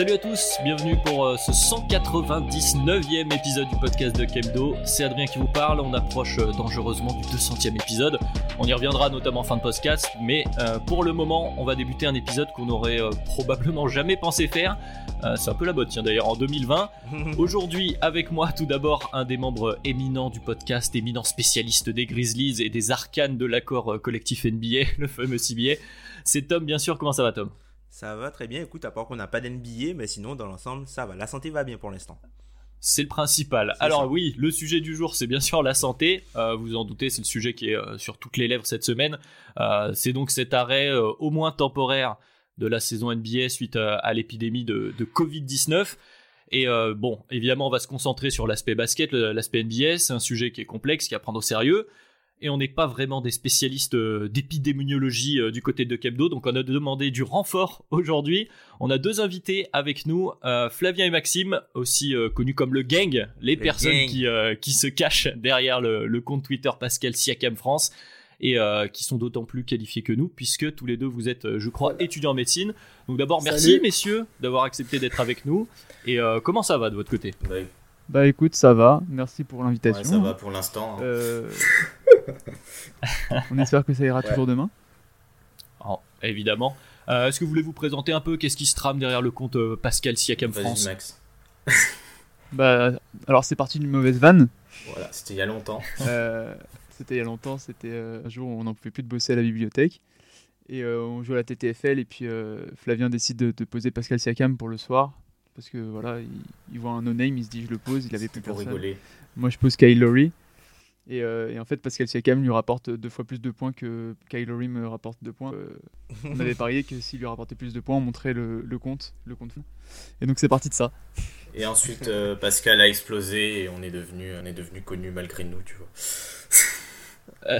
Salut à tous, bienvenue pour euh, ce 199e épisode du podcast de Kemdo. C'est Adrien qui vous parle, on approche euh, dangereusement du 200e épisode. On y reviendra notamment en fin de podcast, mais euh, pour le moment, on va débuter un épisode qu'on aurait probablement jamais pensé faire. C'est un peu la botte, tiens d'ailleurs, en 2020. Aujourd'hui, avec moi, tout d'abord, un des membres éminents du podcast, éminent spécialiste des Grizzlies et des arcanes de l'accord collectif NBA, le fameux CBA. C'est Tom, bien sûr. Comment ça va, Tom? Ça va très bien. Écoute, à part qu'on n'a pas d'NBA, mais sinon, dans l'ensemble, ça va. La santé va bien pour l'instant. C'est le principal. Alors oui, le sujet du jour, c'est bien sûr la santé. Euh, vous en doutez, c'est le sujet qui est euh, sur toutes les lèvres cette semaine. Euh, c'est donc cet arrêt au moins temporaire de la saison NBA suite à, l'épidémie de, de Covid-19. Et bon, évidemment, on va se concentrer sur l'aspect basket, l'aspect NBA. C'est un sujet qui est complexe, qui est à prendre au sérieux et on n'est pas vraiment des spécialistes euh, d'épidémiologie euh, du côté de Kebdo, donc on a demandé du renfort aujourd'hui. On a deux invités avec nous, euh, Flavien et Maxime, aussi connus comme le gang, les personnes Qui, qui se cachent derrière le, compte Twitter Pascal Siakam France et qui sont d'autant plus qualifiés que nous, puisque tous les deux vous êtes, je crois, étudiants en médecine. Donc d'abord, merci messieurs d'avoir accepté d'être avec nous. Et comment ça va de votre côté? Bah, bah écoute, ça va. Merci pour l'invitation. ça va pour l'instant. Hein. Euh, on espère que ça ira toujours demain. Oh, évidemment. Euh, est-ce que vous voulez vous présenter un peu? Qu'est-ce qui se trame derrière le compte euh, Pascal Siakam France? Max. bah, alors c'est parti d'une mauvaise vanne. Voilà, c'était il y a longtemps. c'était il y a longtemps. C'était un jour où on n'en pouvait plus de bosser à la bibliothèque et on joue à la TTFL et puis Flavien décide de, de poser Pascal Siakam pour le soir parce que voilà, il, voit un no-name, il se dit je le pose, il avait plus pour rigoler. Moi je pose Kyle Lowry. Euh, et, en fait, Pascal Siakam lui rapporte deux fois plus de points que Kyle Lowry me rapporte deux points. Euh, on avait parié que s'il lui rapportait plus de points, on montrait le, compte, le compte. Et donc c'est parti de ça. Et ensuite, euh, Pascal a explosé et on est devenu, on est devenu connu malgré nous, tu vois.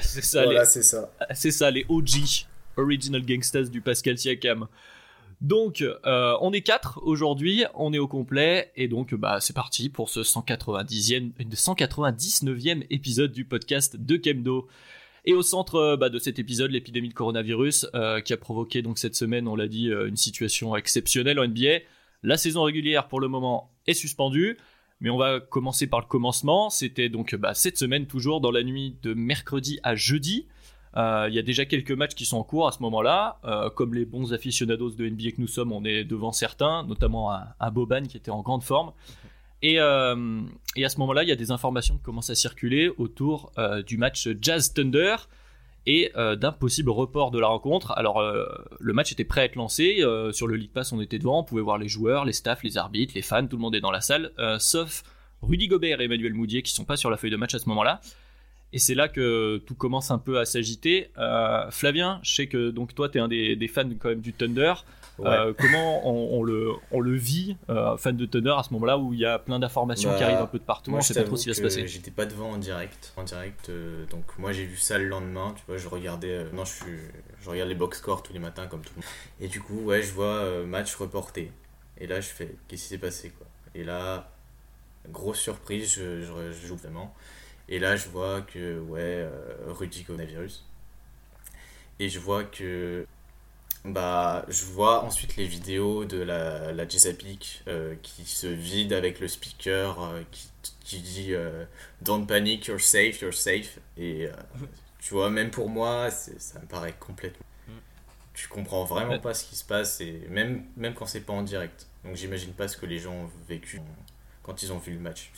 c'est ça, voilà, c'est ça. C'est ça, les OG, Original Gangsters du Pascal Siakam. Donc, euh, on est quatre aujourd'hui, on est au complet, et donc bah, c'est parti pour ce 190e, 199e épisode du podcast de Kemdo. Et au centre euh, bah, de cet épisode, l'épidémie de coronavirus, euh, qui a provoqué donc cette semaine, on l'a dit, une situation exceptionnelle en NBA. La saison régulière pour le moment est suspendue, mais on va commencer par le commencement. C'était donc bah, cette semaine toujours dans la nuit de mercredi à jeudi. Euh, il y a déjà quelques matchs qui sont en cours à ce moment-là. Euh, comme les bons aficionados de NBA que nous sommes, on est devant certains, notamment un, Boban qui était en grande forme. Et, euh, et à ce moment-là, il y a des informations qui commencent à circuler autour du match Jazz Thunder et d'un possible report de la rencontre. Alors, le match était prêt à être lancé. sur le League Pass, on était devant. On pouvait voir les joueurs, les staffs, les arbitres, les fans. Tout le monde est dans la salle, sauf Rudy Gobert et Emmanuel Moudier qui sont pas sur la feuille de match à ce moment-là. Et c'est là que tout commence un peu à s'agiter. Euh, Flavien, je sais que donc toi, tu es un des, fans quand même du Thunder. Euh, comment on, le, on le vit, euh, fan de Thunder, à ce moment-là où il y a plein d'informations qui bah, arrivent un peu de partout? Moi, je sais pas trop ce qui va se passer. J'étais pas devant en direct. En direct donc moi, j'ai vu ça le lendemain. Tu vois, je regardais. non, je, suis, je regarde les box scores tous les matins comme tout le monde. Et du coup, ouais, je vois match reporté. Et là, je fais qu'est-ce qui s'est passé quoi? Et là, grosse surprise, je, je joue vraiment. Et là, je vois que, ouais, euh, Rudy coronavirus. Et je vois que. Bah, je vois ensuite les vidéos de la, la Chesapeake euh, qui se vide avec le speaker euh, qui, qui, dit Don't panic, you're safe, you're safe. Et tu vois, même pour moi, ça me paraît complètement. Tu comprends vraiment pas ce qui se passe, et même, même quand c'est pas en direct. Donc j'imagine pas ce que les gens ont vécu quand ils ont vu le match.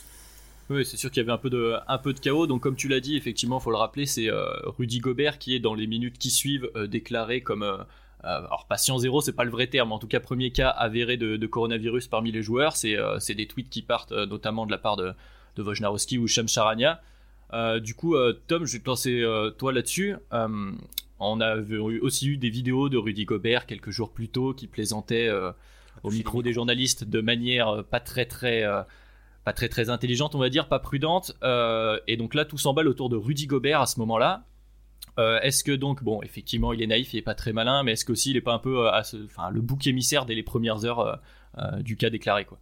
Oui, c'est sûr qu'il y avait un peu de, un peu de chaos. Donc, comme tu l'as dit, effectivement, il faut le rappeler, c'est euh, Rudy Gobert qui est dans les minutes qui suivent euh, déclaré comme. Euh, alors, patient zéro, c'est pas le vrai terme, en tout cas, premier cas avéré de, coronavirus parmi les joueurs. C'est des tweets qui partent notamment de la part de, de Wojnarowski ou Sham Charania. du coup, Tom, je vais te lancer toi là-dessus. on a aussi eu des vidéos de Rudy Gobert quelques jours plus tôt qui plaisantait au micro des journalistes de manière pas très très pas très très intelligente, on va dire, pas prudente. Euh, et donc là, tout s'emballe autour de Rudy Gobert à ce moment-là. Euh, est-ce que donc, bon, effectivement, il est naïf, il est pas très malin, mais est-ce qu'aussi il est pas un peu euh, enfin, le bouc émissaire dès les premières heures du cas déclaré, quoi?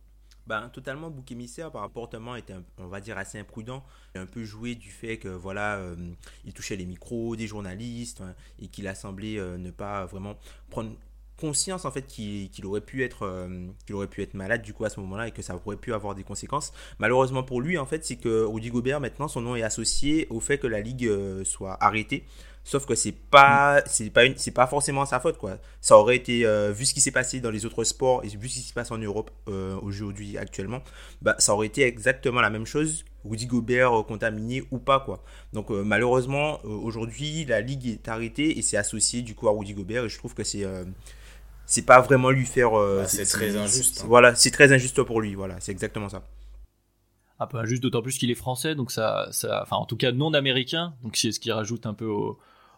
Ben, totalement bouc émissaire par rapportement était on va dire assez imprudent un peu joué du fait que voilà il touchait les micros des journalistes hein, et qu'il a semblé ne pas vraiment prendre conscience en fait qu'il aurait pu être euh, qu'il aurait pu être malade du coup à ce moment-là et que ça aurait pu avoir des conséquences. Malheureusement pour lui en fait, c'est que Rudy Gobert maintenant son nom est associé au fait que la ligue euh, soit arrêtée. Sauf que c'est pas c'est pas c'est pas forcément sa faute quoi. Ça aurait été euh, vu ce qui s'est passé dans les autres sports et vu ce qui se passe en Europe aujourd'hui actuellement, bah ça aurait été exactement la même chose. Rudy Gobert contaminé ou pas quoi. Donc malheureusement aujourd'hui la ligue est arrêtée et c'est associé du coup à Rudy Gobert et je trouve que c'est c'est pas vraiment lui faire. Euh, bah, c'est très injuste. Hein. Voilà, c'est très injuste pour lui. Voilà, c'est exactement ça. Un peu injuste, d'autant plus qu'il est français, donc ça, ça, enfin en tout cas non américain, donc c'est ce qui rajoute un peu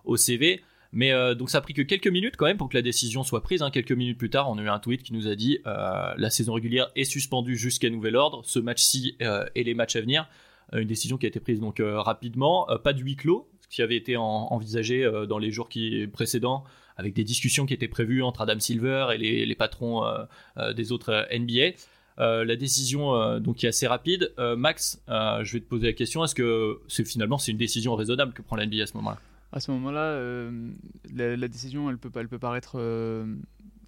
au, CV. Mais euh, donc ça a pris que quelques minutes quand même pour que la décision soit prise. Hein. Quelques minutes plus tard, on a eu un tweet qui nous a dit euh, la saison régulière est suspendue jusqu'à nouvel ordre. Ce match-ci et les matchs à venir. une décision qui a été prise donc rapidement. pas de huis clos, ce qui avait été envisagé dans les jours qui précédents avec des discussions qui étaient prévues entre Adam Silver et les, patrons euh, euh, des autres euh, NBA. la décision donc est assez rapide. Max, je vais te poser la question est-ce que finalement c'est une décision raisonnable que prend la NBA à ce moment-là? À ce moment-là, la, décision elle peut elle peut paraître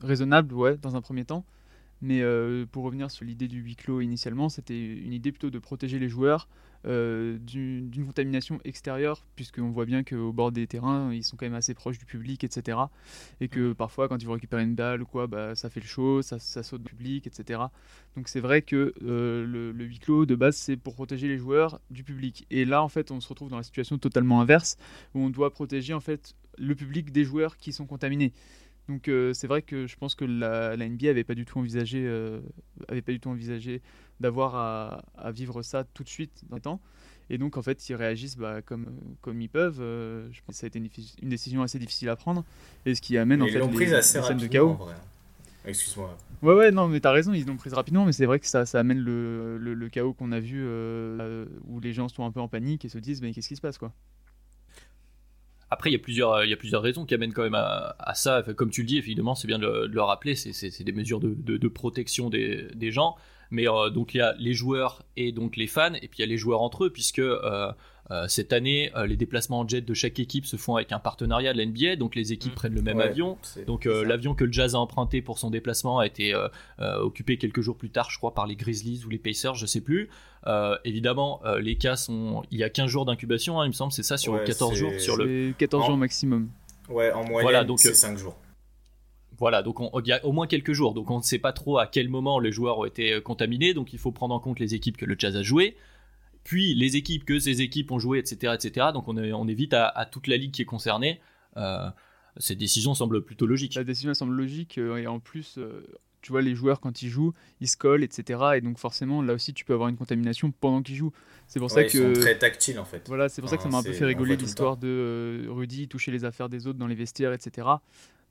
raisonnable, ouais, dans un premier temps. Mais pour revenir sur l'idée du huis clos initialement, c'était une idée plutôt de protéger les joueurs euh, d'une contamination extérieure, puisqu'on voit bien qu'au bord des terrains, ils sont quand même assez proches du public, etc. Et que parfois, quand ils vont récupérer une balle ou quoi, bah, ça fait le show, ça, saute du public, etc. Donc c'est vrai que euh, le, le, huis clos, de base, c'est pour protéger les joueurs du public. Et là, en fait, on se retrouve dans la situation totalement inverse, où on doit protéger en fait le public des joueurs qui sont contaminés. Donc euh, c'est vrai que je pense que la, la NBA avait pas du tout envisagé, avait pas du tout envisagé d'avoir à, vivre ça tout de suite dans le temps. Et donc, en fait, ils réagissent bah, comme, comme ils peuvent. Euh, je pense que ça a été une, décision assez difficile à prendre. Et ce qui amène en fait les, les scènes de chaos. Excuse-moi. Ouais, ouais, non, mais t'as raison, ils l'ont prise rapidement, mais c'est vrai que ça, ça amène le, le, chaos qu'on a vu euh, où les gens sont un peu en panique et se disent, mais qu'est-ce qui se passe, quoi? Après, il y, a plusieurs, il y a plusieurs raisons qui amènent quand même à, ça. comme tu le dis, évidemment, c'est bien de, le rappeler, c'est des mesures de, de, de protection des, des, gens. Mais euh, donc il y a les joueurs et donc les fans, et puis il y a les joueurs entre eux, puisque euh, euh, cette année, les déplacements en jet de chaque équipe se font avec un partenariat de l'NBA, donc les équipes mmh. prennent le même avion. Donc l'avion que le Jazz a emprunté pour son déplacement a été occupé quelques jours plus tard, je crois, par les Grizzlies ou les Pacers, je sais plus. évidemment, les cas sont. Il y a 15 jours d'incubation, hein, il me semble, c'est ça, sur 14 jours. Sur le... 14 jours maximum. Ouais, en moyenne, voilà, donc, c'est 5 jours. Voilà, donc il y a au moins quelques jours, donc on ne sait pas trop à quel moment les joueurs ont été euh, contaminés, donc il faut prendre en compte les équipes que le Jazz a jouées, puis les équipes que ces équipes ont jouées, etc., etc. Donc on est, à, toute la ligue qui est concernée. Euh, cette décision semble plutôt logique. La décision semble logique euh, et en plus, tu vois, les joueurs quand ils jouent, ils se collent, etc. Et donc forcément, là aussi, tu peux avoir une contamination pendant qu'ils jouent. C'est pour ça que ils sont très tactiles en fait. Voilà, c'est pour ça que ça m'a un peu fait rigoler l'histoire de Rudy toucher les affaires des autres dans les vestiaires, etc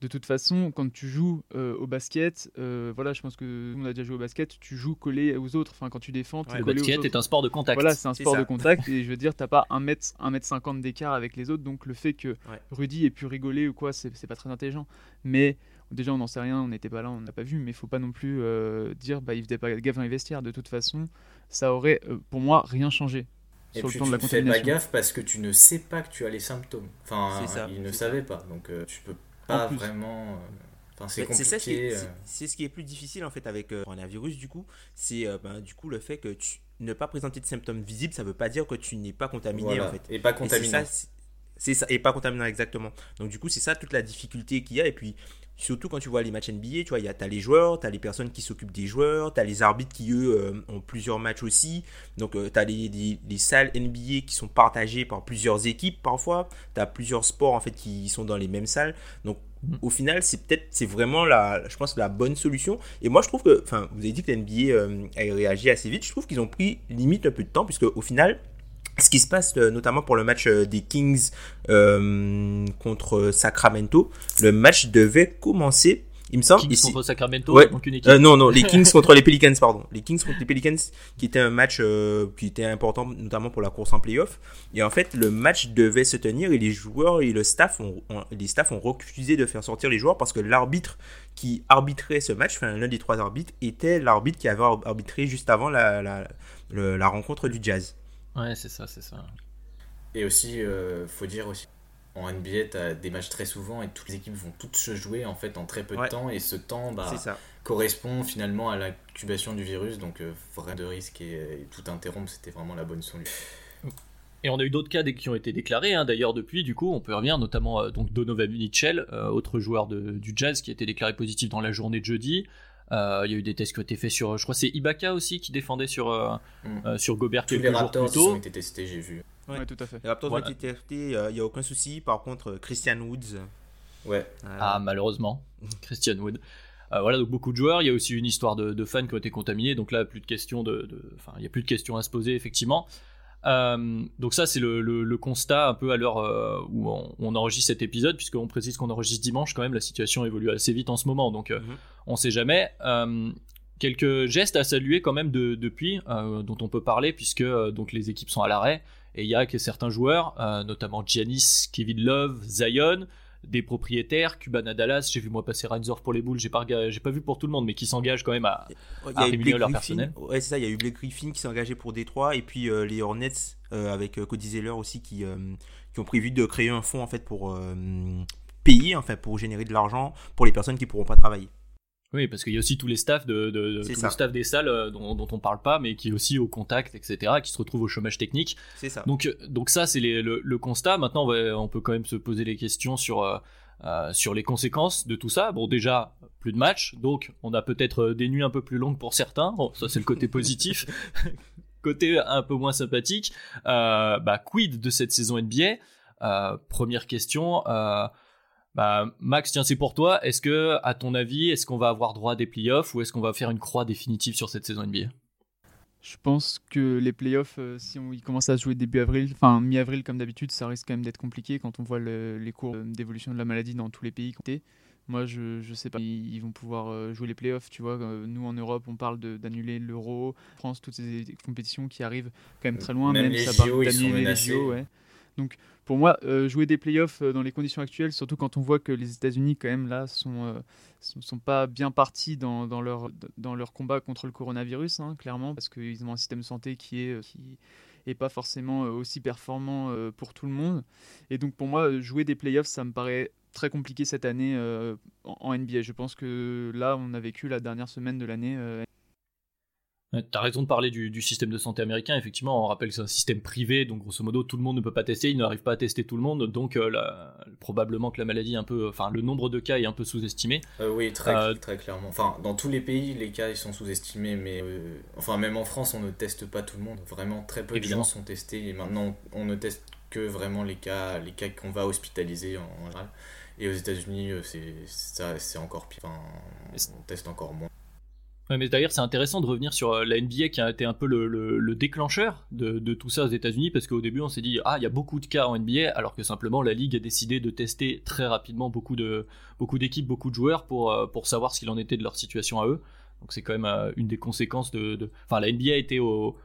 de toute façon, quand tu joues euh, au basket, euh, voilà, je pense que on a déjà joué au basket, tu joues collé aux autres. Enfin, quand tu défends, tu Le basket est un sport de contact. Voilà, c'est un sport de contact. et je veux dire, t'as pas un mètre, un mètre 50 d'écart avec les autres. Donc le fait que Rudy ait pu rigoler ou quoi, c'est pas très intelligent. Mais déjà, on n'en sait rien, on n'était pas là, on n'a pas vu. Mais il faut pas non plus euh, dire, bah, il faisait pas gaffe dans les vestiaires. De toute façon, ça aurait, pour moi, rien changé. Et sur le plan de la fais pas gaffe parce que tu ne sais pas que tu as les symptômes. Enfin, il ne savait pas. Donc tu peux pas vraiment. Euh, enfin, c'est compliqué. Euh. C'est ce qui est plus difficile en fait avec le euh, coronavirus du coup, c'est ben, du coup le fait que tu ne pas présenter de symptômes visibles, ça veut pas dire que tu n'es pas contaminé en fait. Et pas contaminé. C'est ça, et pas contaminant exactement. Donc du coup, c'est ça toute la difficulté qu'il y a. Et puis surtout quand tu vois les matchs NBA, tu vois, il y a as les joueurs, tu as les personnes qui s'occupent des joueurs, tu as les arbitres qui eux euh, ont plusieurs matchs aussi. Donc euh, tu as les, les, salles NBA qui sont partagées par plusieurs équipes parfois, tu as plusieurs sports en fait qui sont dans les mêmes salles. Donc mm. au final, c'est peut-être c'est vraiment la je pense la bonne solution et moi je trouve que enfin, vous avez dit que la NBA euh, a réagi assez vite, je trouve qu'ils ont pris limite un peu de temps puisque au final ce qui se passe euh, notamment pour le match euh, des Kings euh, contre Sacramento, le match devait commencer. Il me semble. Kings contre Sacramento, donc une équipe. non, non, les Kings contre les Pelicans, pardon. Les Kings contre les Pelicans, qui était un match qui était important, notamment pour la course en playoff. Et en fait, le match devait se tenir et les joueurs et le staff ont, les staffs ont refusé de faire sortir les joueurs parce que l'arbitre qui arbitrait ce match, enfin l'un des trois arbitres, était l'arbitre qui avait arbitré juste avant la, la, la rencontre du Jazz. Ouais, c'est ça, c'est ça. Et aussi, euh, faut dire aussi, en NBA, tu as des matchs très souvent et toutes les équipes vont toutes se jouer en fait en très peu de temps et ce temps bah, correspond finalement à l'incubation du virus donc euh, vrai de risque et, tout interrompre c'était vraiment la bonne solution. Et on a eu d'autres cas qui ont été déclarés hein, d'ailleurs depuis du coup on peut revenir notamment euh, donc Donovan Mitchell autre joueur de, du Jazz qui a été déclaré positif dans la journée de jeudi. Euh, il y a eu des tests qui ont été faits sur, je crois c'est Ibaka aussi qui défendait sur, euh, mm. euh, sur Gobert Tous les Raptors plus ont été testés, j'ai vu. Ouais, tout à fait. Les Raptors ont été testés, il n'y a aucun souci. Par contre, Christian Woods. Ouais. Ah, malheureusement. Christian Woods. voilà, donc beaucoup de joueurs. Il y a aussi une histoire de, fans qui ont été contaminés. Donc là, plus de questions de, enfin, il y a plus de questions à se poser effectivement. Euh, donc ça c'est le, constat un peu à l'heure euh, où on, enregistre cet épisode puisqu'on précise qu'on enregistre dimanche quand même la situation évolue assez vite en ce moment donc euh, mhm. on sait jamais quelques gestes à saluer quand même de, depuis dont on peut parler puisque donc les équipes sont à l'arrêt et il y a que certains joueurs notamment Giannis, Kevin Love, Zion des propriétaires, Cubana Dallas, j'ai vu moi passer Reinsdorf pour les boules, j'ai pas, j'ai pas vu pour tout le monde, mais qui s'engagent quand même à, rémunérer leur personnel. Ouais, c'est ça, il y a eu Blake Griffin qui s'est engagé pour Détroit, et puis euh, les Hornets euh, avec euh, Cody Zeller aussi qui, qui ont prévu de créer un fonds en fait pour payer, en fait, pour générer de l'argent pour les personnes qui pourront pas travailler. Oui, parce qu'il y a aussi tous les staffs de, de, staff des salles euh, dont, dont, on parle pas, mais qui est aussi au contact, etc., qui se retrouvent au chômage technique. C'est ça. Donc, euh, donc ça, c'est le, le, constat. Maintenant, on, peut quand même se poser les questions sur euh, sur les conséquences de tout ça. Bon, déjà, plus de matchs, donc on a peut-être des nuits un peu plus longues pour certains. Bon, ça, c'est le côté positif. côté un peu moins sympathique, bah quid de cette saison NBA Première question. Bah, Max, tiens, c'est pour toi. Est-ce que, à ton avis, est-ce qu'on va avoir droit à des playoffs ou est-ce qu'on va faire une croix définitive sur cette saison NBA Je pense que les playoffs, euh, si on commence à jouer début avril, enfin mi-avril comme d'habitude, ça risque quand même d'être compliqué quand on voit les cours d'évolution de la maladie dans tous les pays. Moi, je, je sais pas, ils, vont pouvoir euh, jouer les playoffs, tu vois. Euh, nous, en Europe, on parle d'annuler l'Euro, France, toutes ces compétitions qui arrivent quand même très loin, même, ça parle d'annuler les JO, ouais. Donc pour moi, euh, jouer des playoffs euh, dans les conditions actuelles, surtout quand on voit que les États-Unis, quand même, là, sont, euh, sont, pas bien partis dans, leur, dans leur combat contre le coronavirus, hein, clairement, parce qu'ils ont un système santé qui est. qui est pas forcément aussi performant pour tout le monde. Et donc pour moi, jouer des playoffs, ça me paraît très compliqué cette année en, NBA. Je pense que là, on a vécu la dernière semaine de l'année T'as raison de parler du, système de santé américain. Effectivement, on rappelle que c'est un système privé, donc grosso modo, tout le monde ne peut pas tester. Il n'arrive pas à tester tout le monde, donc euh, probablement que la maladie, un peu, enfin, le nombre de cas est un peu sous-estimé. Euh, oui, très, euh, très clairement. Enfin, dans tous les pays, les cas ils sont sous-estimés, mais enfin, même en France, on ne teste pas tout le monde. Vraiment, très peu de gens sont testés. Et maintenant, on ne teste que vraiment les cas, les cas qu'on va hospitaliser en, général. Et aux États-Unis, c'est encore pire. Enfin, on teste encore moins. Ouais, mais d'ailleurs, c'est intéressant de revenir sur euh, la NBA qui a été un peu le, déclencheur de, tout ça aux États-Unis parce qu'au début, on s'est dit ah, il y a beaucoup de cas en NBA, alors que simplement la ligue a décidé de tester très rapidement beaucoup de beaucoup d'équipes, beaucoup de joueurs pour euh, pour savoir ce qu'il en était de leur situation à eux. Donc c'est quand même euh, une des conséquences de, enfin la NBA a été au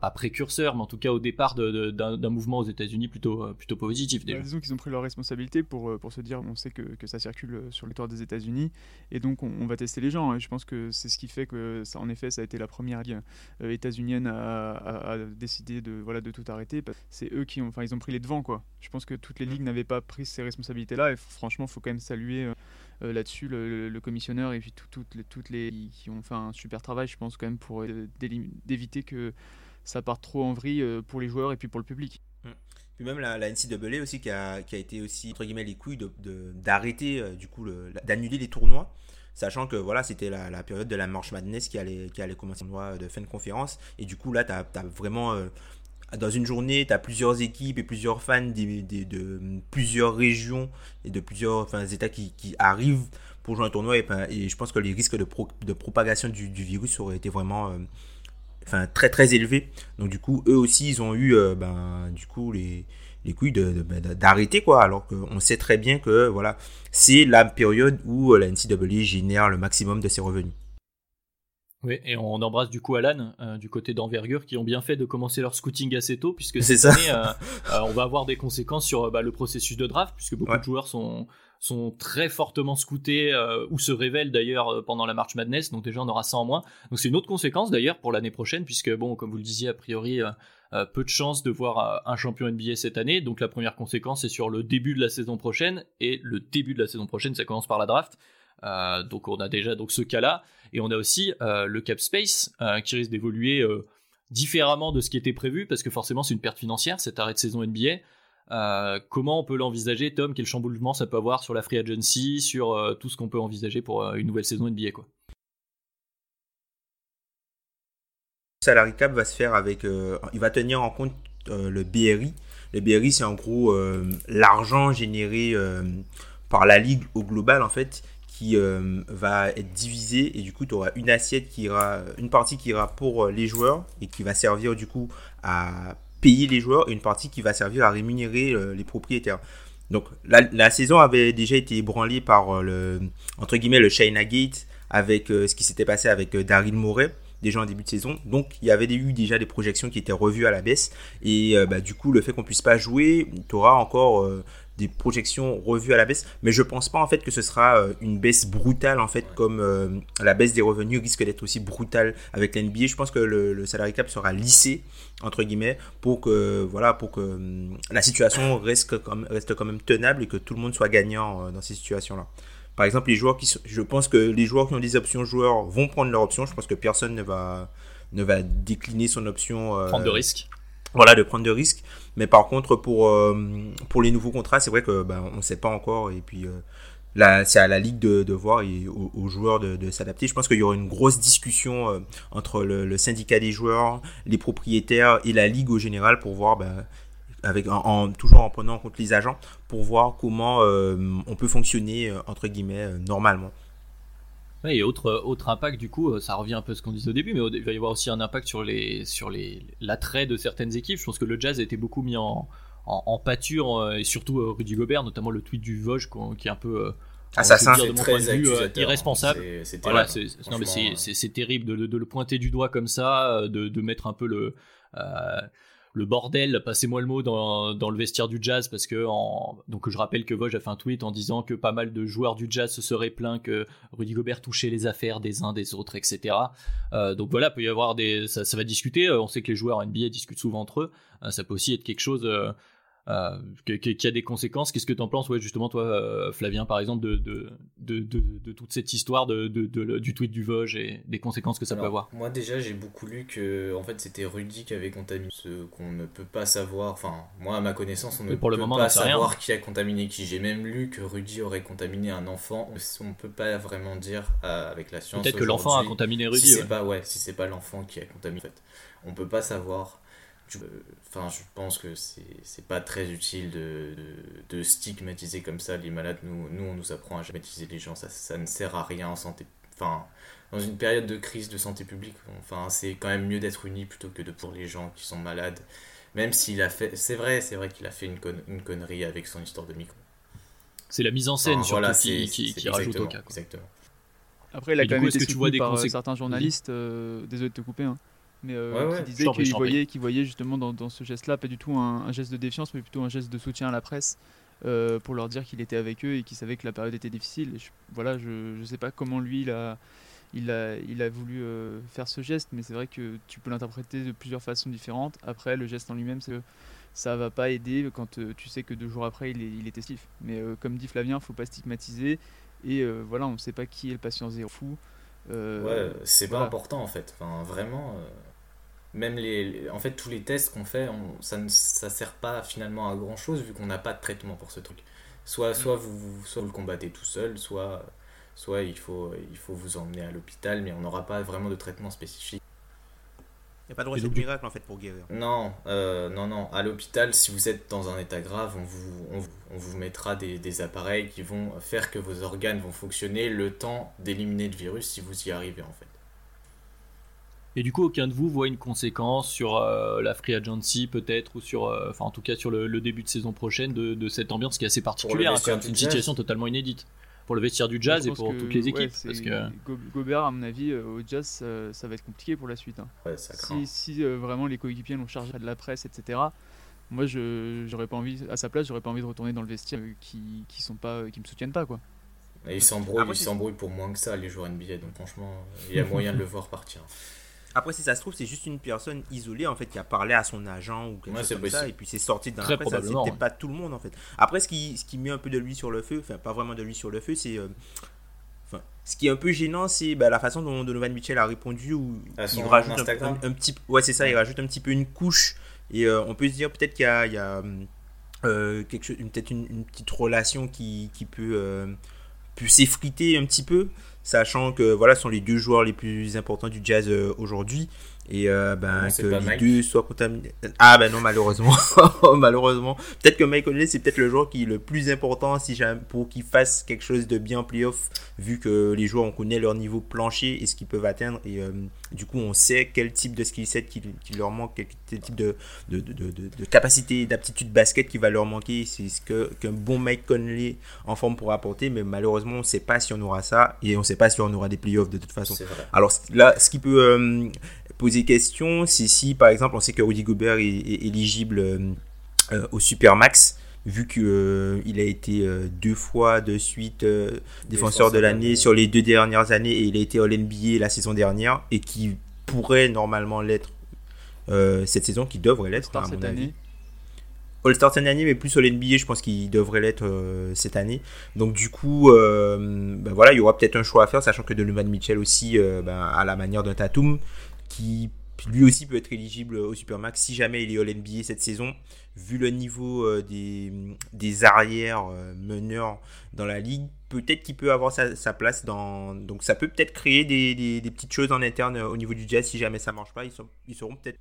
pas précurseur, mais en tout cas au départ d'un mouvement aux États-Unis plutôt, euh, plutôt positif. Déjà. Bah, disons qu'ils ont pris leur responsabilité pour, euh, pour se dire on sait que, que ça circule sur le territoire des États-Unis et donc on, va tester les gens. Et je pense que c'est ce qui fait que, ça, en effet, ça a été la première ligue états-unienne à, décider de, voilà, de tout arrêter. C'est eux qui ont, enfin, ils ont pris les devants. Quoi. Je pense que toutes les ligues n'avaient pas pris ces responsabilités-là et franchement, il faut quand même saluer. là-dessus le, commissionneur et puis toutes les, toutes les qui ont fait un super travail je pense quand même pour d'éviter que ça part trop en vrille euh, pour les joueurs et puis pour le public. Mm. Puis même la, la NCAA aussi qui a, qui a été aussi, entre guillemets, les couilles d'arrêter, de, d'arrêter du coup, d'annuler les tournois sachant que voilà, c'était la, période de la March Madness qui allait, qui allait commencer le de fin de conférence. Et du coup, là, tu as, vraiment. Euh, dans une journée, tu as plusieurs équipes et plusieurs fans de plusieurs régions et de plusieurs enfin, États qui, arrivent pour jouer un tournoi. Et, et, je pense que les risques de, propagation du, virus auraient été vraiment euh, enfin, très très élevés. Donc, du coup, eux aussi, ils ont eu euh, ben, du coup, les les couilles ben, d'arrêter quoi alors qu'on sait très bien que voilà c'est la période où euh, la NCAA génère le maximum de ses revenus. Oui, et on embrasse du coup Alan euh, du côté d'envergure qui ont bien fait de commencer leur scouting assez tôt puisque cette année euh, on va avoir des conséquences sur bah, le processus de draft puisque beaucoup de joueurs sont sont très fortement scoutés ou se révèlent d'ailleurs pendant la March Madness donc déjà on aura ça en moins donc c'est une autre conséquence d'ailleurs pour l'année prochaine puisque bon comme vous le disiez a priori euh, peu de chances de voir euh, un champion NBA cette année. Donc la première conséquence c'est sur le début de la saison prochaine et le début de la saison prochaine ça commence par la draft. Euh, donc on a déjà donc ce cas-là et on a aussi le cap space qui risque d'évoluer différemment de ce qui était prévu parce que forcément c'est une perte financière cet arrêt de saison NBA. Comment on peut l'envisager, Tom? Quel chamboulement ça peut avoir sur la free agency, sur tout ce qu'on peut envisager pour une nouvelle saison NBA quoi? Salary cap va se faire avec. Euh, il va tenir en compte euh, le BRI. Le BRI, c'est en gros euh, l'argent généré par la ligue au global, en fait, qui va être divisé. Et du coup, tu auras une assiette qui ira. Une partie qui ira pour les joueurs et qui va servir, du coup, à payer les joueurs. Et une partie qui va servir à rémunérer les propriétaires. Donc, la, saison avait déjà été ébranlée par le. Entre guillemets, le China Gate avec ce qui s'était passé avec Daryl Morey déjà en début de saison. Donc il y avait eu déjà des projections qui étaient revues à la baisse. Et euh, bah, du coup, le fait qu'on puisse pas jouer, tu auras encore euh, des projections revues à la baisse. Mais je pense pas en fait que ce sera euh, une baisse brutale en fait comme la baisse des revenus risque d'être aussi brutale avec l'NBA. Je pense que le, le salary cap sera lissé entre guillemets pour que voilà pour que la situation reste, reste quand même tenable et que tout le monde soit gagnant dans ces situations là. Par exemple, les joueurs qui je pense que les joueurs qui ont des options joueurs vont prendre leur option. Je pense que personne ne va, ne va décliner son option. Euh, prendre de risques. Voilà, de prendre de risques. Mais par contre, pour, euh, pour les nouveaux contrats, c'est vrai que ben, on ne sait pas encore. Et puis, euh, là, c'est à la ligue de, de voir et aux, joueurs de, de s'adapter. Je pense qu'il y aura une grosse discussion entre le, le, syndicat des joueurs, les propriétaires et la ligue au général pour voir ben, avec en, toujours en prenant en compte les agents pour voir comment euh, on peut fonctionner euh, entre guillemets euh, normalement. et autre, autre impact du coup, ça revient un peu à ce qu'on disait au début, mais il va y avoir aussi un impact sur les sur les l'attrait de certaines équipes. Je pense que le Jazz a été beaucoup mis en, en, pâture et surtout Rudy Gobert, notamment le tweet du Vosges qui est un peu assassin, de mon point de vue irresponsable. C'est voilà, terrible de, de, le pointer du doigt comme ça, de, de mettre un peu le le bordel, passez-moi le mot, dans, dans, le vestiaire du jazz, parce que en, donc je rappelle que Vosges a fait un tweet en disant que pas mal de joueurs du jazz se seraient plaints que Rudy Gobert touchait les affaires des uns des autres, etc. Euh, donc voilà, peut y avoir des, ça, ça va discuter. On sait que les joueurs NBA discutent souvent entre eux. Euh, ça peut aussi être quelque chose. Euh, qui, a des conséquences. Qu'est-ce que tu en penses, ouais, justement, toi, euh, Flavien, par exemple, de, de, de, de, toute cette histoire de, du tweet du Vosges et des conséquences que ça peut avoir Moi, déjà, j'ai beaucoup lu que en fait, c'était Rudy qui avait contaminé ce qu'on ne peut pas savoir. Enfin, moi, à ma connaissance, on ne pour peut le moment, pas savoir qui a contaminé qui. J'ai même lu que Rudy aurait contaminé un enfant. On ne peut pas vraiment dire euh, avec la science. Peut-être que l'enfant a contaminé Rudy. Si c'est pas, ouais, si pas l'enfant qui a contaminé, en fait, on peut pas savoir Enfin, je pense que c'est pas très utile de, de, stigmatiser comme ça les malades. Nous, nous, on nous apprend à stigmatiser les gens, ça, ça ne sert à rien en santé. Enfin, dans une période de crise de santé publique, enfin, c'est quand même mieux d'être uni plutôt que de pour les gens qui sont malades. Même s'il a fait. C'est vrai, c'est vrai qu'il a fait une, une connerie avec son histoire de micro. C'est la mise en scène qui, qui, rajoute au cas. Exactement. Après, il a quand même été que tu vois des par euh, certains journalistes. Euh, désolé de te couper. Hein mais euh, qui disait qu'il voyait, voyait, justement dans, dans ce geste-là pas du tout un, geste de défiance, mais plutôt un geste de soutien à la presse euh, pour leur dire qu'il était avec eux et qu'il savait que la période était difficile. Et voilà, je ne sais pas comment lui il a, il a, il a voulu euh, faire ce geste, mais c'est vrai que tu peux l'interpréter de plusieurs façons différentes. Après, le geste en lui-même, c'est que ça va pas aider quand tu sais que deux jours après il est, il est testif. Mais comme dit Flavien, faut pas stigmatiser. Et voilà, on ne sait pas qui est le patient zéro fou. ouais, c'est pas important en fait. Enfin, vraiment. Même les, en fait, tous les tests qu'on fait, ça ne ça sert pas finalement à grand chose vu qu'on n'a pas de traitement pour ce truc. Soit, mm. soit, vous, soit vous le combattez tout seul, soit, soit il, faut, il faut vous emmener à l'hôpital, mais on n'aura pas vraiment de traitement spécifique. Il n'y a pas de recette miracle en fait pour guérir. Non, euh, non, non. À l'hôpital, si vous êtes dans un état grave, on vous, on, on vous mettra des, des, appareils qui vont faire que vos organes vont fonctionner le temps d'éliminer le virus si vous y arrivez en fait. Et du coup, aucun de vous voit une conséquence sur euh, la free agency peut-être, ou sur, euh, enfin en tout cas sur le, début de saison prochaine de, de, cette ambiance qui est assez particulière. C'est une situation totalement inédite pour le vestiaire du jazz et pour toutes les équipes. parce que... Gobert, à mon avis, euh, au jazz, ça, va être compliqué pour la suite. Hein. Ouais, ça si, si vraiment les coéquipiers l'ont chargé de la presse, etc. Moi, je j'aurais pas envie, à sa place, j'aurais pas envie de retourner dans le vestiaire qui, qui sont pas, qui me soutiennent pas, quoi. Et ils s'embrouillent, pour moins que ça, les joueurs NBA. Donc franchement, il y a moyen de le voir partir. Après, si ça se trouve, c'est juste une personne isolée en fait qui a parlé à son agent ou quelque chose comme ça, et puis c'est sorti d'un après ça c'était pas tout le monde en fait. Après, ce qui, ce qui met un peu de lui sur le feu, enfin pas vraiment de lui sur le feu, c'est euh, enfin ce qui est un peu gênant, c'est bah, la façon dont Donovan Mitchell a répondu où il rajoute un, petit, ouais c'est ça, il rajoute un petit peu une couche et euh, on peut se dire peut-être qu'il y a, il y a euh, quelque chose, peut-être une, une, petite relation qui, qui peut, peut s'effriter un petit peu sachant que voilà, ce sont les deux joueurs les plus importants du jazz euh, aujourd'hui. Et euh, ben, que les deux soient contaminés. Ah ben non, malheureusement. malheureusement. Peut-être que Mike Conley, c'est peut-être le joueur qui est le plus important si pour qu'il fasse quelque chose de bien en playoff, vu que les joueurs, on connaît leur niveau plancher et ce qu'ils peuvent atteindre. Et euh, du coup, on sait quel type de skill set qui, leur manque, quel type de, de, de, de, capacité, d'aptitude basket qui va leur manquer. C'est ce qu'un bon Mike Conley en forme pourra apporter. Mais malheureusement, on ne sait pas si on aura ça. Et on ne sait pas si on aura des playoffs de toute façon. Alors là, ce qui peut... Euh, poser question, c'est si par exemple on sait que Rudy Gobert est, éligible euh, euh, au Supermax, vu qu'il euh, a été deux fois de suite défenseur de l'année sur les deux dernières années et il a été All-NBA la saison dernière et qui pourrait normalement l'être cette saison, qui devrait l'être à mon avis. All-Star cette année, mais plus All-NBA, je pense qu'il devrait l'être cette année. Donc du coup, ben voilà, il y aura peut-être un choix à faire, sachant que Donovan Mitchell aussi, ben, à la manière d'un Tatum, qui lui aussi peut être éligible au Supermax si jamais il est All-NBA cette saison. Vu le niveau euh, des, des arrières euh, meneurs dans la ligue, peut-être qu'il peut avoir sa, place dans. Donc ça peut peut-être créer des, petites choses en interne euh, au niveau du jazz si jamais ça marche pas. Ils seront peut-être.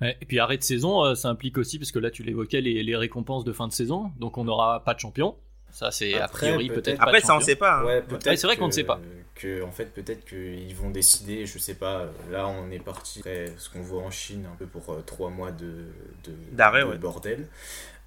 et puis arrêt de saison, ça implique aussi, parce que là tu l'évoquais, les, les récompenses de fin de saison. Donc on n'aura pas de champion. Ça, c'est a priori peut-être. Après, ça, on sait pas. Hein. Ouais, c'est vrai qu'on ne sait pas. Que, en fait, peut-être qu'ils vont décider, je sais pas. Là, on est parti après ce qu'on voit en Chine, un peu pour euh, trois mois de, de, bordel.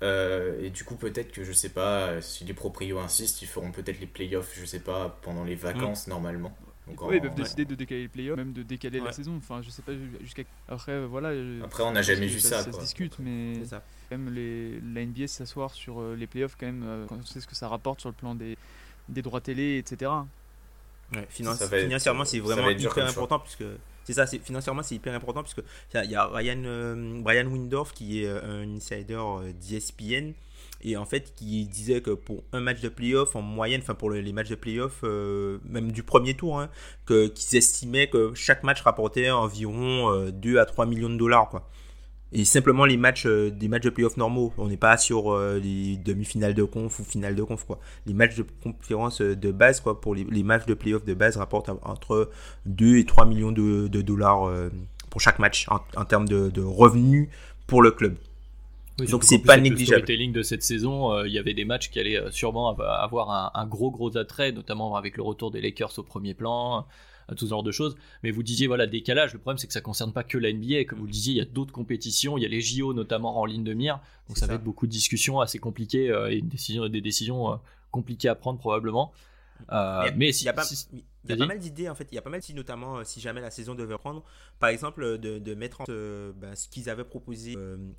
Euh, et du coup, peut-être que je sais pas, si les proprios insistent, ils feront peut-être les playoffs, je sais pas, pendant les vacances mm. normalement. Donc ils peuvent décider de décaler les playoffs, même de décaler la saison. Enfin, je sais pas jusqu'à. Après, euh, voilà. Après, on n'a jamais vu ça. Ça, se discute, mais. Ça même les, la NBA s'asseoir sur euh, les playoffs quand même, euh, quand on sait ce que ça rapporte sur le plan des, des droits télé, etc. Ouais, financièrement, c'est vraiment hyper important puisque c'est ça, c'est financièrement c'est hyper important puisque il y, a Ryan euh, Brian Windorf qui est un insider d'ESPN et en fait qui disait que pour un match de playoff en moyenne, enfin pour les matchs de playoff, même du premier tour, hein, qu'ils estimaient que chaque match rapportait environ 2 à 3 millions de dollars quoi. Et simplement les matchs, euh, des matchs de playoff normaux. On n'est pas sur euh, les demi-finales de conf ou finales de conf, quoi. Les matchs de conférence euh, de base, quoi, pour les, matchs de playoff de base rapportent entre 2 et 3 millions de, dollars pour chaque match en, termes de, revenus pour le club. Donc c'est pas négligeable. Le storytelling de cette saison, il y avait des matchs qui allaient sûrement avoir un, un, gros gros attrait, notamment avec le retour des Lakers au premier plan, tout ce genre de choses. Mais vous disiez, voilà, décalage. Le problème, c'est que ça concerne pas que la NBA. Comme vous le disiez, il y a d'autres compétitions. Il y a les JO, notamment en ligne de mire. Donc ça, va être beaucoup de discussions assez compliquées euh, et des décisions euh, compliquées à prendre probablement. Euh, mais il y a pas, il y a pas mal d'idées en fait. Il y a pas mal d'idées, notamment si jamais la saison devait reprendre. Par exemple, de, de mettre en ben, ce qu'ils avaient proposé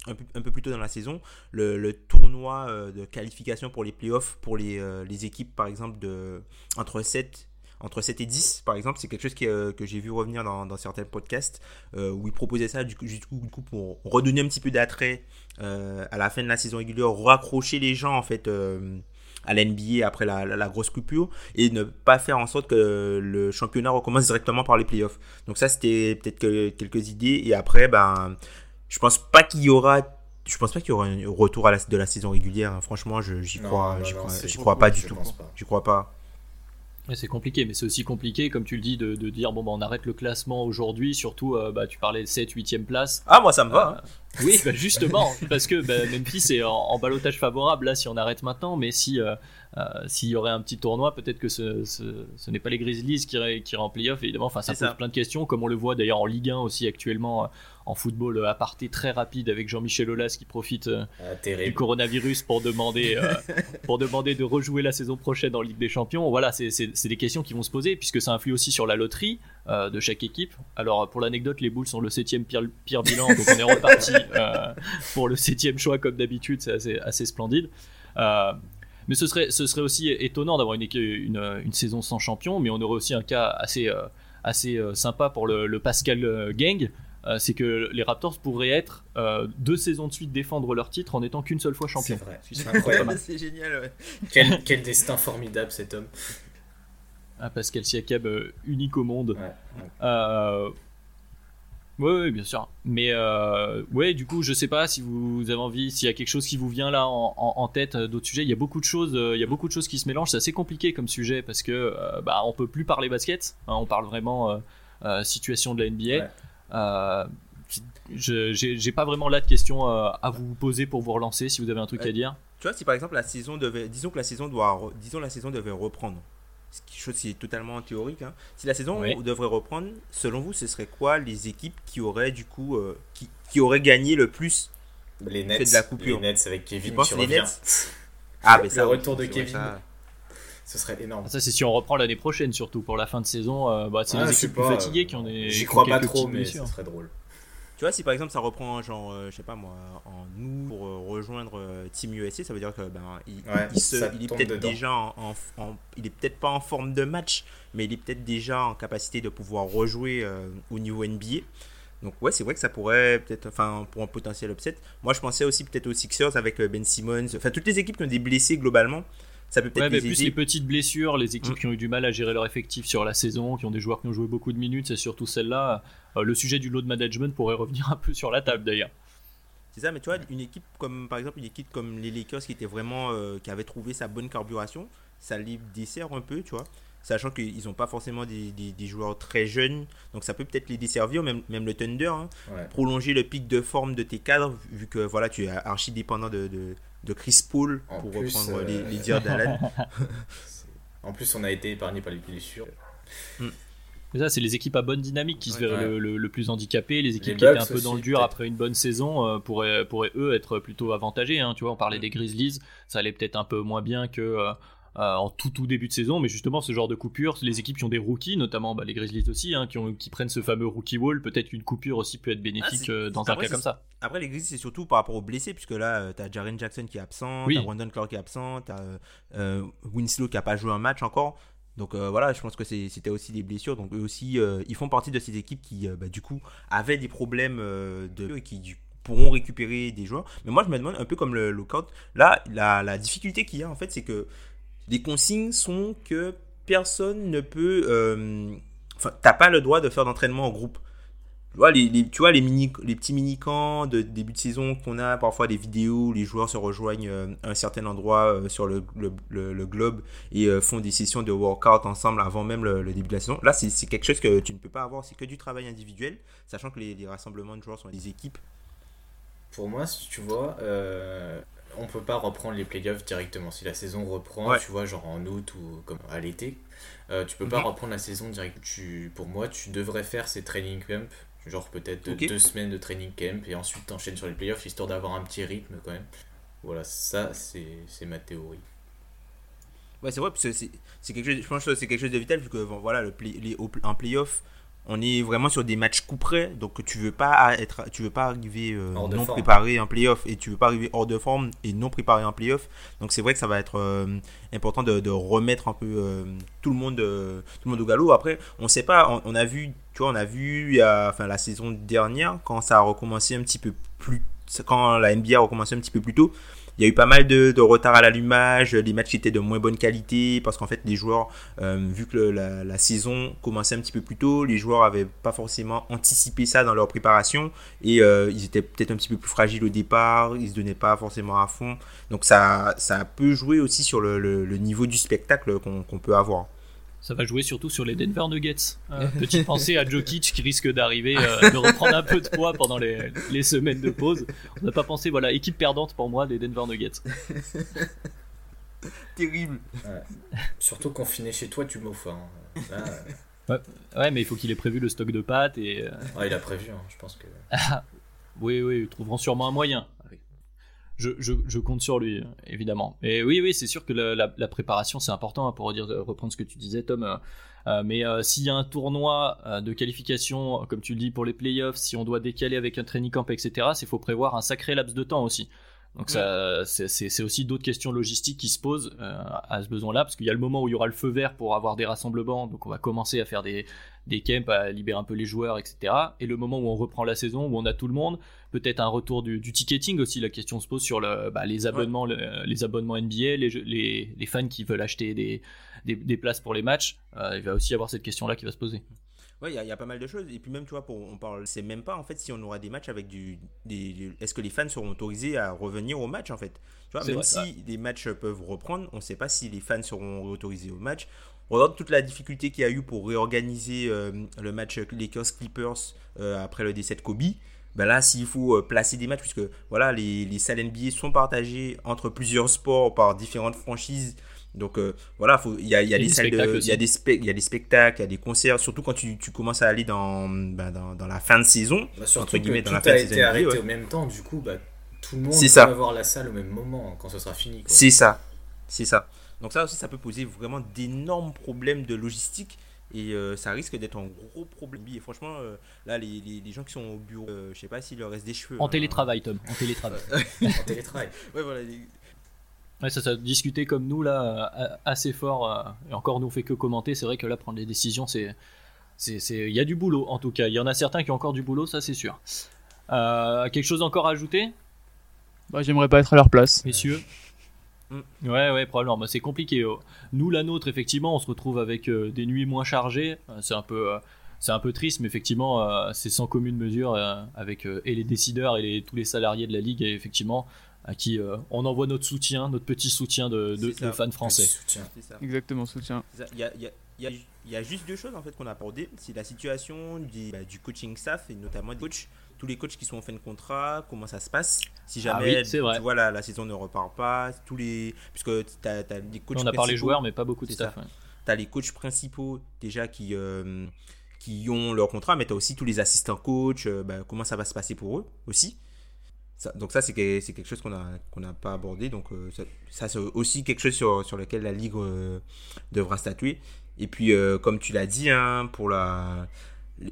un, peu, un, peu, plus tôt dans la saison, le, le tournoi de qualification pour les playoffs pour les, les équipes, par exemple, de entre 7 entre 7 et 10 par exemple c'est quelque chose euh, que j'ai vu revenir dans, dans certains podcasts euh, où ils proposaient ça du coup, du coup, pour redonner un petit peu d'attrait euh, à la fin de la saison régulière raccrocher les gens en fait à l'NBA après la, la, grosse coupure et ne pas faire en sorte que le championnat recommence directement par les playoffs. Donc ça, c'était peut-être quelques idées. Et après, ben, je pense pas qu'il y aura je pense pas qu'il y aura un retour à la, de la saison régulière. Hein. Franchement, j'y crois, j'y crois, crois, pas du tout. J'y crois pas. C'est compliqué, mais c'est aussi compliqué, comme tu le dis, de, dire bon, bah, on arrête le classement aujourd'hui, surtout, euh, bah, tu parlais de 7, 8 place. Ah, moi ça me va. Euh, oui, bah, justement, parce que bah, Memphis est en, en balotage favorable là si on arrête maintenant, mais si euh, s'il y aurait un petit tournoi, peut-être que ce, ce, n'est pas les Grizzlies qui, qui en playoff, évidemment. Enfin, ça pose plein de questions, comme on le voit d'ailleurs en Ligue 1 aussi actuellement en football euh, aparté très rapide avec Jean-Michel Aulas qui profite euh, ah, du coronavirus pour demander, euh, pour demander de rejouer la saison prochaine en Ligue des Champions. Voilà, c'est des questions qui vont se poser puisque ça influe aussi sur la loterie de chaque équipe. Alors pour l'anecdote, les Bulls sont le septième pire, pire bilan, donc on est reparti pour le septième choix comme d'habitude, c'est assez, assez, splendide. mais ce serait, ce serait aussi étonnant d'avoir une, une, une, saison sans champion, mais on aurait aussi un cas assez, assez sympa pour le, le Pascal Gang, euh, c'est que les Raptors pourraient être euh, deux saisons de suite défendre leur titre en étant qu'une seule fois champion. C'est incroyable. c'est génial. Quel, destin formidable cet homme. Ah, Pascal Siakam, euh, unique au monde. Ouais, Oui, bien sûr. Mais ouais, du coup, je sais pas si vous avez envie, s'il y a quelque chose qui vous vient là en, tête d'autres sujets. Il y a beaucoup de choses, il y a beaucoup de choses qui se mélangent. C'est assez compliqué comme sujet parce que bah on peut plus parler basket. Hein, on parle vraiment situation de la NBA. Euh, j'ai pas vraiment là de questions euh, à vous poser pour vous relancer si vous avez un truc à dire. Tu vois, si par exemple la saison devait, disons que la saison doit, disons la saison devait reprendre, quelque chose qui est totalement théorique. Hein. Si la saison devrait reprendre, selon vous, ce serait quoi les équipes qui auraient du coup, euh, qui, qui, auraient gagné le plus les Nets, de la coupure? Les Nets avec Kevin qui les Nets? Ah, mais ça, le retour de Kevin. Ce serait énorme. Ça, c'est si on reprend l'année prochaine, surtout pour la fin de saison. Euh, bah, c'est les équipes plus fatiguées qui ont des. J'y crois pas trop, mais ce serait drôle. Tu vois, si par exemple ça reprend, genre, euh, je sais pas moi, en août pour euh, rejoindre Team USA, ça veut dire que ben, il, il, est peut-être déjà en, il est peut-être pas en forme de match, mais il est peut-être déjà en capacité de pouvoir rejouer au niveau NBA. Donc ouais, c'est vrai que ça pourrait peut-être, enfin, pour un potentiel upset. Moi, je pensais aussi peut-être aux Sixers avec Ben Simmons, enfin toutes les équipes qui ont des blessés globalement ça peut peut-être ouais, plus les petites blessures, les équipes mm. qui ont eu du mal à gérer leur effectif sur la saison, qui ont des joueurs qui ont joué beaucoup de minutes, c'est surtout celle-là. Euh, le sujet du load management pourrait revenir un peu sur la table d'ailleurs. C'est ça, mais tu vois, une équipe comme par exemple une équipe comme les Lakers qui était vraiment euh, qui avait trouvé sa bonne carburation, ça les dessert un peu, tu vois. Sachant qu'ils n'ont pas forcément des, des, joueurs très jeunes, donc ça peut peut-être les desservir, même, même le Thunder. Hein. Prolonger le pic de forme de tes cadres, vu que voilà, tu es archi dépendant de, de, de Chris Paul, pour reprendre les, euh, les, dires d'Alan. en plus, on a été épargné par les blessures. Mm. Mais ça, c'est les équipes à bonne dynamique qui se verraient le, plus handicapées. Les équipes qui étaient un peu dans le dur après une bonne saison euh, pourraient, pourraient, eux, être plutôt avantagées. Hein. Tu vois, on parlait mm. des Grizzlies, ça allait peut-être un peu moins bien que, euh, euh, en tout tout début de saison, mais justement ce genre de coupure, les équipes qui ont des rookies, notamment bah, les Grizzlies aussi, hein, qui, ont, qui, prennent ce fameux rookie wall, peut-être une coupure aussi peut être bénéfique ah, euh, dans un cas comme ça. Après les Grizzlies c'est surtout par rapport aux blessés, puisque là euh, t'as Jaren Jackson qui est absent, t'as Brandon Clark qui est absent, t'as Winslow qui a pas joué un match encore. Donc voilà, je pense que c'était aussi des blessures. Donc eux aussi, ils font partie de ces équipes qui, bah, du coup, avaient des problèmes de et qui pourront récupérer des joueurs. Mais moi, je me demande un peu comme le lockout. Là, la, la difficulté qu'il y a en fait, c'est que les consignes sont que personne ne peut. Euh, enfin, t'as pas le droit de faire d'entraînement en groupe. Tu vois, les, tu vois les, mini, les petits mini-camps de début de saison qu'on a, parfois des vidéos où les joueurs se rejoignent euh, à un certain endroit euh, sur le, globe et font des sessions de workout ensemble avant même le, début de la saison. Là, c'est quelque chose que tu ne peux pas avoir, c'est que du travail individuel, sachant que les, rassemblements de joueurs sont des équipes. Pour moi, si tu vois, on peut pas reprendre les playoffs directement. Si la saison reprend, tu vois, genre en août ou comme à l'été, euh, tu peux pas mhm. reprendre la saison direct. Tu, pour moi, tu devrais faire ces training camps, genre peut-être deux semaines de training camp et ensuite t'enchaînes sur les playoffs histoire d'avoir un petit rythme quand même. Voilà, ça c'est ma théorie. Ouais, c'est vrai, parce que c'est quelque chose, je pense que c'est quelque chose de vital vu que voilà, le play, les, un playoff on est vraiment sur des matchs coup près, donc tu veux pas être, tu veux pas arriver euh, non préparé en playoff et tu veux pas arriver hors de forme et non préparé en playoff. Donc c'est vrai que ça va être euh, important de, remettre un peu euh, tout le monde, tout le monde au galop. Après, on sait pas, on, a vu, tu vois, on a vu, enfin la saison dernière quand ça a recommencé un petit peu plus quand la NBA a recommencé un petit peu plus tôt, il y a eu pas mal de, retard à l'allumage, des matchs étaient de moins bonne qualité, parce qu'en fait, les joueurs, euh, vu que la, saison commençait un petit peu plus tôt, les joueurs n'avaient pas forcément anticipé ça dans leur préparation, et euh, ils étaient peut-être un petit peu plus fragiles au départ, ils se donnaient pas forcément à fond. Donc ça, ça peut jouer aussi sur le, niveau du spectacle qu'on peut avoir ça va jouer surtout sur les Denver Nuggets. Euh, petite pensée à Jokic qui risque d'arriver, euh, de reprendre un peu de poids pendant les, les semaines de pause. On n'a pas pensé, voilà, équipe perdante pour moi des Denver Nuggets. Terrible. Surtout confiné chez toi, tu m'offres. Hein. Ouais. mais il faut qu'il ait prévu le stock de pâtes et. Euh, il a prévu, hein, je pense que. oui, oui, ils trouveront sûrement un moyen je, compte sur lui, évidemment. Et oui, oui, c'est sûr que la, préparation, c'est important hein, pour reprendre ce que tu disais, Tom. Euh, euh, mais euh, s'il y a un tournoi de qualification, comme tu le dis, pour les playoffs, si on doit décaler avec un training camp, etc., il faut prévoir un sacré laps de temps aussi. Donc ça, c'est aussi d'autres questions logistiques qui se posent à ce besoin-là, parce qu'il y a le moment où il y aura le feu vert pour avoir des rassemblements, donc on va commencer à faire des, des camps, à libérer un peu les joueurs, etc. Et le moment où on reprend la saison, où on a tout le monde, peut-être un retour du, ticketing aussi. La question se pose sur le, bah, les abonnements, les abonnements NBA, les, les, fans qui veulent acheter des, des, places pour les matchs. Euh, il va aussi y avoir cette question-là qui va se poser. Oui, il y, a pas mal de choses. Et puis même, tu vois, pour, on parle, c'est même pas en fait si on aura des matchs avec du, des, est-ce que les fans seront autorisés à revenir au match en fait? Tu vois, même si les matchs peuvent reprendre, on ne sait pas si les fans seront autorisés au match. On regarde toute la difficulté qu'il y a eu pour réorganiser euh, le match Lakers Clippers euh, après le décès de Kobe. Ben là, s'il faut euh, placer des matchs, puisque voilà, les, les salles NBA sont partagées entre plusieurs sports par différentes franchises. Donc voilà, il y a, y a des salles, il y a des il y a des spectacles, il y a des concerts, surtout quand tu, tu commences à aller dans, ben, dans, dans, la fin de saison, bah, entre guillemets, dans la fin de saison. arrêté au même temps, du coup, bah, tout le monde va avoir la salle au même moment quand ce sera fini. C'est ça, c'est ça. Donc ça aussi, ça peut poser vraiment d'énormes problèmes de logistique. Et euh, ça risque d'être un gros problème. Et franchement, euh, là, les, les, gens qui sont au bureau, euh, je sais pas s'il leur reste des cheveux. En hein. télétravail, Tom. En télétravail. en télétravail. Ouais, voilà. Ouais, ça, ça discuter comme nous, là, assez fort. et encore, nous, on fait que commenter. C'est vrai que là, prendre des décisions, c'est. Il y a du boulot, en tout cas. Il y en a certains qui ont encore du boulot, ça, c'est sûr. quelque chose encore à ajouter? Bah, J'aimerais pas être à leur place. Messieurs Mm. Ouais, ouais, probablement. c'est compliqué. Oh. Nous, la nôtre, effectivement, on se retrouve avec euh, des nuits moins chargées. Euh, c'est un peu, euh, c'est un peu triste, mais effectivement, c'est sans commune mesure avec et les décideurs et les, tous les salariés de la ligue, et effectivement, à qui on envoie notre soutien, notre petit soutien de, fans français. Soutien. Exactement, soutien. Il y a, y, y a, juste deux choses en fait qu'on a abordées. C'est la situation du, bah, du coaching staff et notamment des coachs tous les coachs qui sont en fin de contrat, comment ça se passe Si ah jamais tu vois, la, la, saison ne repart pas, tous les. Puisque tu as, des coachs. On a parlé joueurs, mais pas beaucoup de staff. Tu as les coachs principaux déjà qui, euh, qui ont leur contrat, mais tu as aussi tous les assistants coachs, euh, bah, comment ça va se passer pour eux aussi. donc ça, c'est quelque chose qu'on n'a qu'on pas abordé. Donc euh, ça, c'est aussi quelque chose sur, sur lequel la Ligue devra statuer. Et puis, comme tu l'as dit, hein, pour la,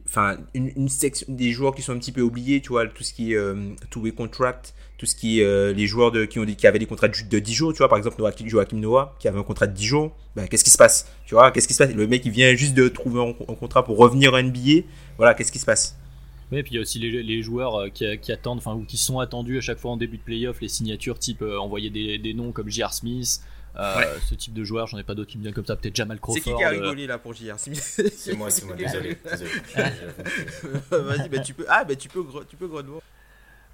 enfin une, section des joueurs qui sont un petit peu oubliés tu vois tout ce qui est euh, two-way contract tout ce qui est euh, les joueurs de, qui ont qui avaient des contrats de, de 10 jours tu vois par exemple Joachim Noah qui avait un contrat de 10 jours ben, qu'est-ce qui se passe tu vois qu'est-ce qui se passe? Le mec il vient juste de trouver un, contrat pour revenir à NBA voilà qu'est-ce qui se passe? Oui, et puis il y a aussi les, les joueurs euh, qui, qui, attendent, enfin, ou qui sont attendus à chaque fois en début de playoff, les signatures type envoyer des, des, noms comme J.R. Smith, euh, ce type de joueur, j'en ai pas d'autres qui me viennent comme ça, peut-être Jamal Crawford. C'est qui qui a rigolé là pour JR C'est moi, c'est moi, désolé. Vas-y, bah, tu peux, ah, bah, tu peux, tu peux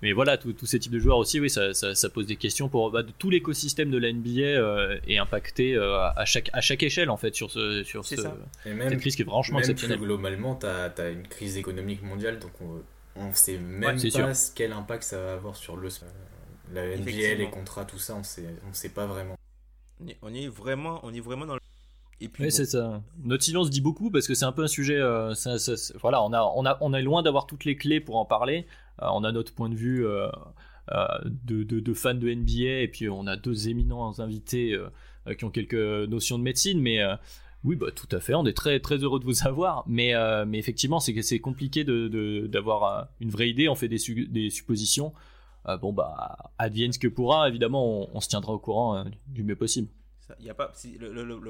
Mais voilà, tous ces types de joueurs aussi, oui, ça, ça, pose des questions pour bah, tout l'écosystème de la NBA euh, est impacté euh, à, chaque, à chaque échelle en fait sur, ce, sur ce, cette crise qui est franchement exceptionnelle. globalement, tu as, as, une crise économique mondiale, donc on ne sait même pas quel impact ça va avoir sur le, la NBA, les contrats, tout ça, on sait, on sait pas vraiment. On est vraiment, on est vraiment dans le et puis, oui, c'est ça. Notre silence dit beaucoup parce que c'est un peu un sujet. Euh, voilà, on a, on a, on est loin d'avoir toutes les clés pour en parler. Euh, on a notre point de vue euh, de, de, de, fans de NBA et puis on a deux éminents invités qui ont quelques notions de médecine, mais oui, bah tout à fait. On est très très heureux de vous avoir, mais mais effectivement, c'est c'est compliqué de d'avoir une vraie idée. On fait des, des suppositions. bon bah advienne ce que pourra. Évidemment, on, on se tiendra au courant du mieux possible. Il y a pas,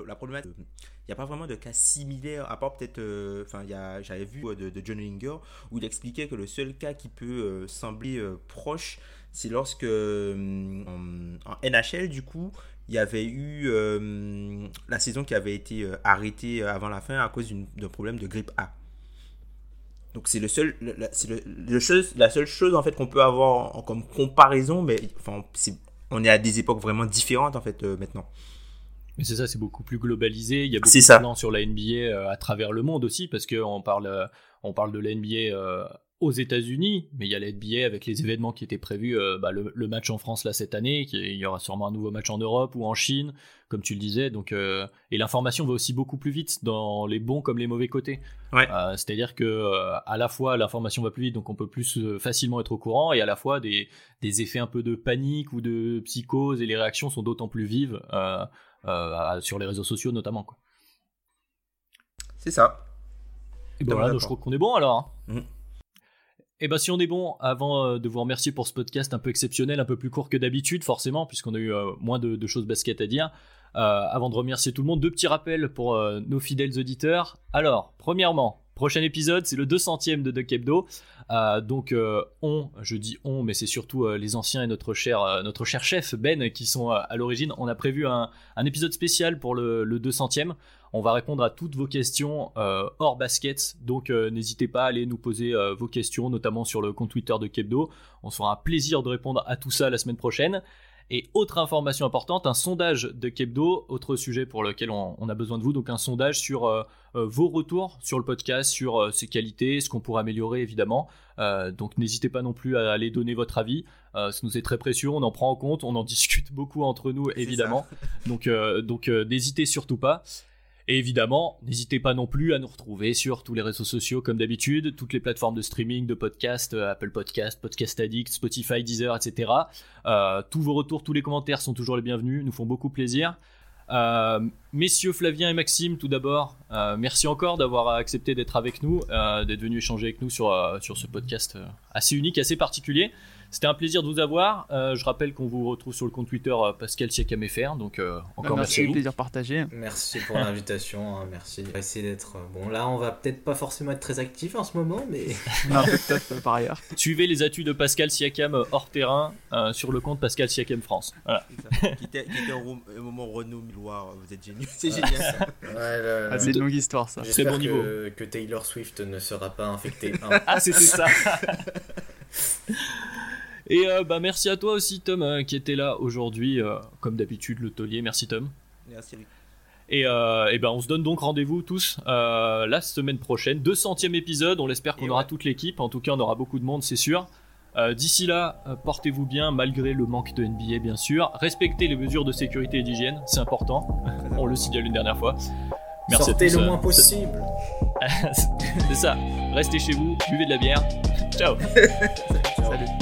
la problématique, il n'y a pas vraiment de cas similaire, à part peut-être, euh, enfin, j'avais vu de, de, John Linger où il expliquait que le seul cas qui peut sembler proche, c'est lorsque en, NHL, du coup, il y avait eu la saison qui avait été arrêtée avant la fin à cause d'un problème de grippe A. Donc c'est le seul, c'est le, la seule chose en fait qu'on peut avoir comme comparaison, mais enfin, on est à des époques vraiment différentes en fait euh, maintenant. Mais c'est ça, c'est beaucoup plus globalisé. Il y a beaucoup de plans sur la NBA euh, à travers le monde aussi, parce qu'on parle, euh, on parle de la NBA aux États-Unis, mais il y a NBA avec les événements qui étaient prévus, euh, bah, le, match en France là cette année, qui, il y aura sûrement un nouveau match en Europe ou en Chine, comme tu le disais. Donc, euh, et l'information va aussi beaucoup plus vite dans les bons comme les mauvais côtés. Ouais. Euh, c'est-à-dire que à la fois l'information va plus vite, donc on peut plus facilement être au courant, et à la fois des, des effets un peu de panique ou de psychose et les réactions sont d'autant plus vives sur les réseaux sociaux notamment. C'est ça. Et ben voilà, je crois qu'on est bon alors. Hein. Mm. Et eh bien, si on est bon, avant euh, de vous remercier pour ce podcast un peu exceptionnel, un peu plus court que d'habitude, forcément, puisqu'on a eu euh, moins de, choses basket à dire, euh, avant de remercier tout le monde, deux petits rappels pour nos fidèles auditeurs. Alors, premièrement, prochain épisode, c'est le 200ème de Duck Hebdo. donc, on, je dis on, mais c'est surtout les anciens et notre cher, chef Ben qui sont à l'origine. On a prévu un, épisode spécial pour le, le 200ème. On va répondre à toutes vos questions euh, hors basket. Donc euh, n'hésitez pas à aller nous poser euh, vos questions, notamment sur le compte Twitter de Kebdo. On se fera un plaisir de répondre à tout ça la semaine prochaine. Et autre information importante, un sondage de Kebdo, autre sujet pour lequel on, a besoin de vous, donc un sondage sur vos retours sur le podcast, sur ses qualités, ce qu'on pourrait améliorer évidemment. donc n'hésitez pas non plus à aller donner votre avis, ça nous est très précieux, on en prend en compte, on en discute beaucoup entre nous évidemment. Donc, donc n'hésitez surtout pas. Et évidemment, n'hésitez pas non plus à nous retrouver sur tous les réseaux sociaux comme d'habitude, toutes les plateformes de streaming, de podcast, euh, Apple Podcast, Podcast Addict, Spotify, Deezer, etc. Euh, tous vos retours, tous les commentaires sont toujours les bienvenus, nous font beaucoup plaisir. Euh, messieurs Flavien et Maxime, tout d'abord, merci encore d'avoir accepté d'être avec nous, d'être venu échanger avec nous sur, sur ce podcast assez unique, assez particulier. C'était un plaisir de vous avoir. Euh, je rappelle qu'on vous retrouve sur le compte Twitter euh, Pascal Siakam FR. Donc euh, encore merci. Merci, plaisir partagé. Merci pour l'invitation. Hein, merci. On va essayer d'être. Bon, là, on va peut-être pas forcément être très actif en ce moment, mais. non, peut-être par ailleurs. Suivez les attudes de Pascal Siakam hors terrain sur le compte Pascal Siakam France. Voilà. qui était, au moment Renault Loire. Vous êtes génial. C'est génial. ouais, ah, c'est une longue histoire ça. Très bon niveau. Que, Taylor Swift ne sera pas infecté. Hein. ah, c'était ça. Et euh, bah, merci à toi aussi, Tom, euh, qui était là aujourd'hui, euh, comme d'habitude, le taulier. Merci, Tom. Merci, Et, et ben on se donne donc rendez-vous tous la semaine prochaine, 200e épisode. On l'espère qu'on aura toute l'équipe. En tout cas, on aura beaucoup de monde, c'est sûr. D'ici là, portez-vous bien malgré le manque de NBA, bien sûr. Respectez les mesures de sécurité et d'hygiène, c'est important. on le signale une dernière fois. Merci Sortez le moins possible. c'est ça. Restez chez vous, buvez de la bière. Ciao. Salut.